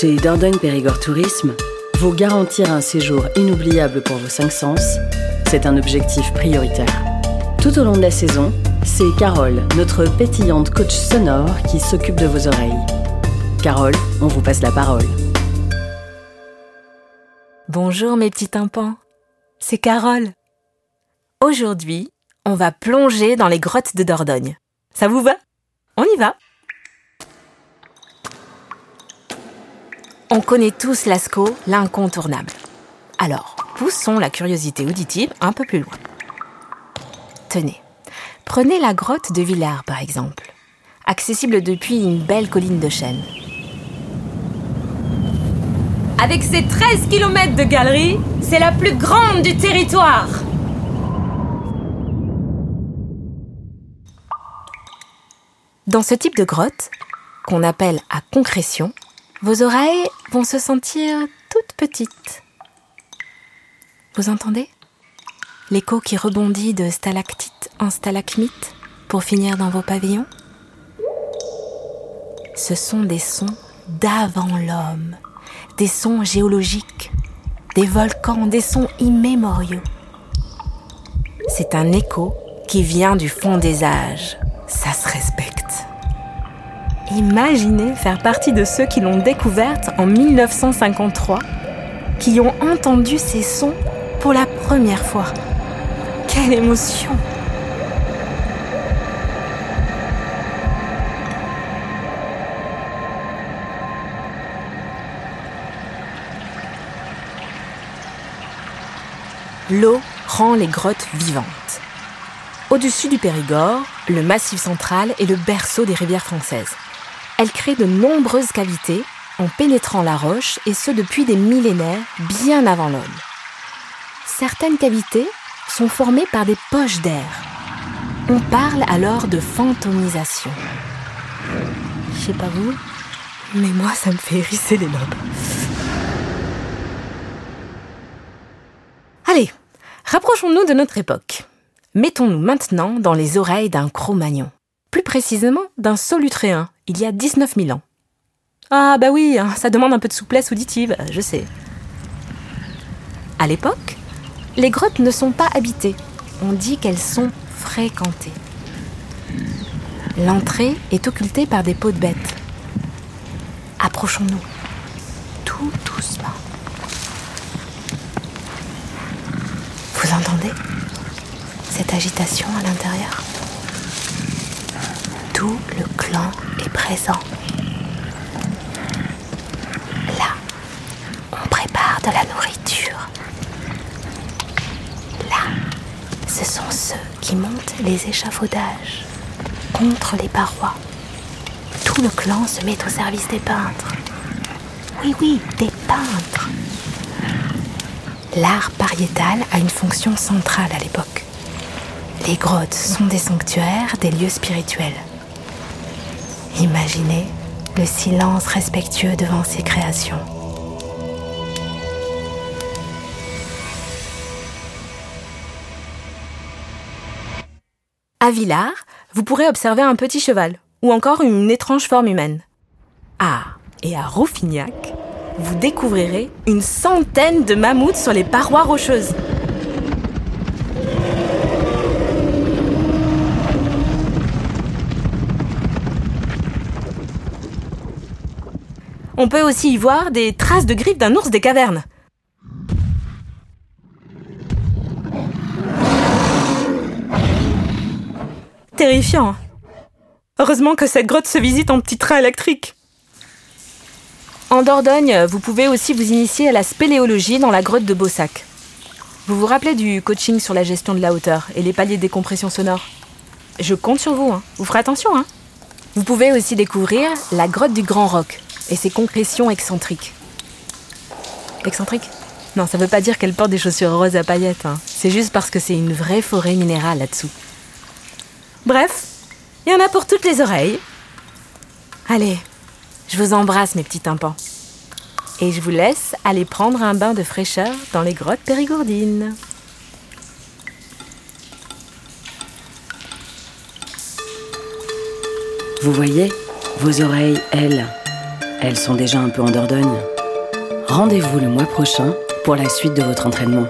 Chez Dordogne Périgord Tourisme, vous garantir un séjour inoubliable pour vos cinq sens, c'est un objectif prioritaire. Tout au long de la saison, c'est Carole, notre pétillante coach sonore, qui s'occupe de vos oreilles. Carole, on vous passe la parole. Bonjour mes petits tympans, c'est Carole. Aujourd'hui, on va plonger dans les grottes de Dordogne. Ça vous va? On y va? On connaît tous Lascaux, l'incontournable. Alors, poussons la curiosité auditive un peu plus loin. Tenez, prenez la grotte de Villars par exemple, accessible depuis une belle colline de chêne. Avec ses 13 km de galerie, c'est la plus grande du territoire. Dans ce type de grotte, qu'on appelle à concrétion, vos oreilles vont se sentir toutes petites. Vous entendez L'écho qui rebondit de stalactite en stalagmite pour finir dans vos pavillons? Ce sont des sons d'avant l'homme, des sons géologiques, des volcans, des sons immémoriaux. C'est un écho qui vient du fond des âges. Ça se respecte. Imaginez faire partie de ceux qui l'ont découverte en 1953, qui ont entendu ces sons pour la première fois. Quelle émotion L'eau rend les grottes vivantes. Au-dessus du Périgord, le Massif central est le berceau des rivières françaises. Elle crée de nombreuses cavités en pénétrant la roche et ce depuis des millénaires bien avant l'homme. Certaines cavités sont formées par des poches d'air. On parle alors de fantomisation. Je sais pas vous, mais moi ça me fait hérisser les lobes. Allez, rapprochons-nous de notre époque. Mettons-nous maintenant dans les oreilles d'un Cro-Magnon. Plus précisément d'un Solutréen, il y a 19 000 ans. Ah bah oui, hein, ça demande un peu de souplesse auditive, je sais. À l'époque, les grottes ne sont pas habitées. On dit qu'elles sont fréquentées. L'entrée est occultée par des peaux de bêtes. Approchons-nous, tout doucement. Vous entendez cette agitation à l'intérieur? Tout le clan est présent. Là, on prépare de la nourriture. Là, ce sont ceux qui montent les échafaudages contre les parois. Tout le clan se met au service des peintres. Oui, oui, des peintres. L'art pariétal a une fonction centrale à l'époque. Les grottes sont des sanctuaires, des lieux spirituels. Imaginez le silence respectueux devant ces créations. À Villars, vous pourrez observer un petit cheval ou encore une étrange forme humaine. Ah, et à Rouffignac, vous découvrirez une centaine de mammouths sur les parois rocheuses. On peut aussi y voir des traces de griffes d'un ours des cavernes. Terrifiant. Hein. Heureusement que cette grotte se visite en petit train électrique. En Dordogne, vous pouvez aussi vous initier à la spéléologie dans la grotte de Beausac. Vous vous rappelez du coaching sur la gestion de la hauteur et les paliers de décompression sonore? Je compte sur vous, hein. vous ferez attention. Hein. Vous pouvez aussi découvrir la grotte du Grand Roc, et ses concrétions excentriques. Excentrique Non, ça veut pas dire qu'elle porte des chaussures roses à paillettes. Hein. C'est juste parce que c'est une vraie forêt minérale là-dessous. Bref, il y en a pour toutes les oreilles. Allez, je vous embrasse mes petits tympans. Et je vous laisse aller prendre un bain de fraîcheur dans les grottes périgourdines. Vous voyez, vos oreilles, elles, elles sont déjà un peu en Dordogne. Rendez-vous le mois prochain pour la suite de votre entraînement.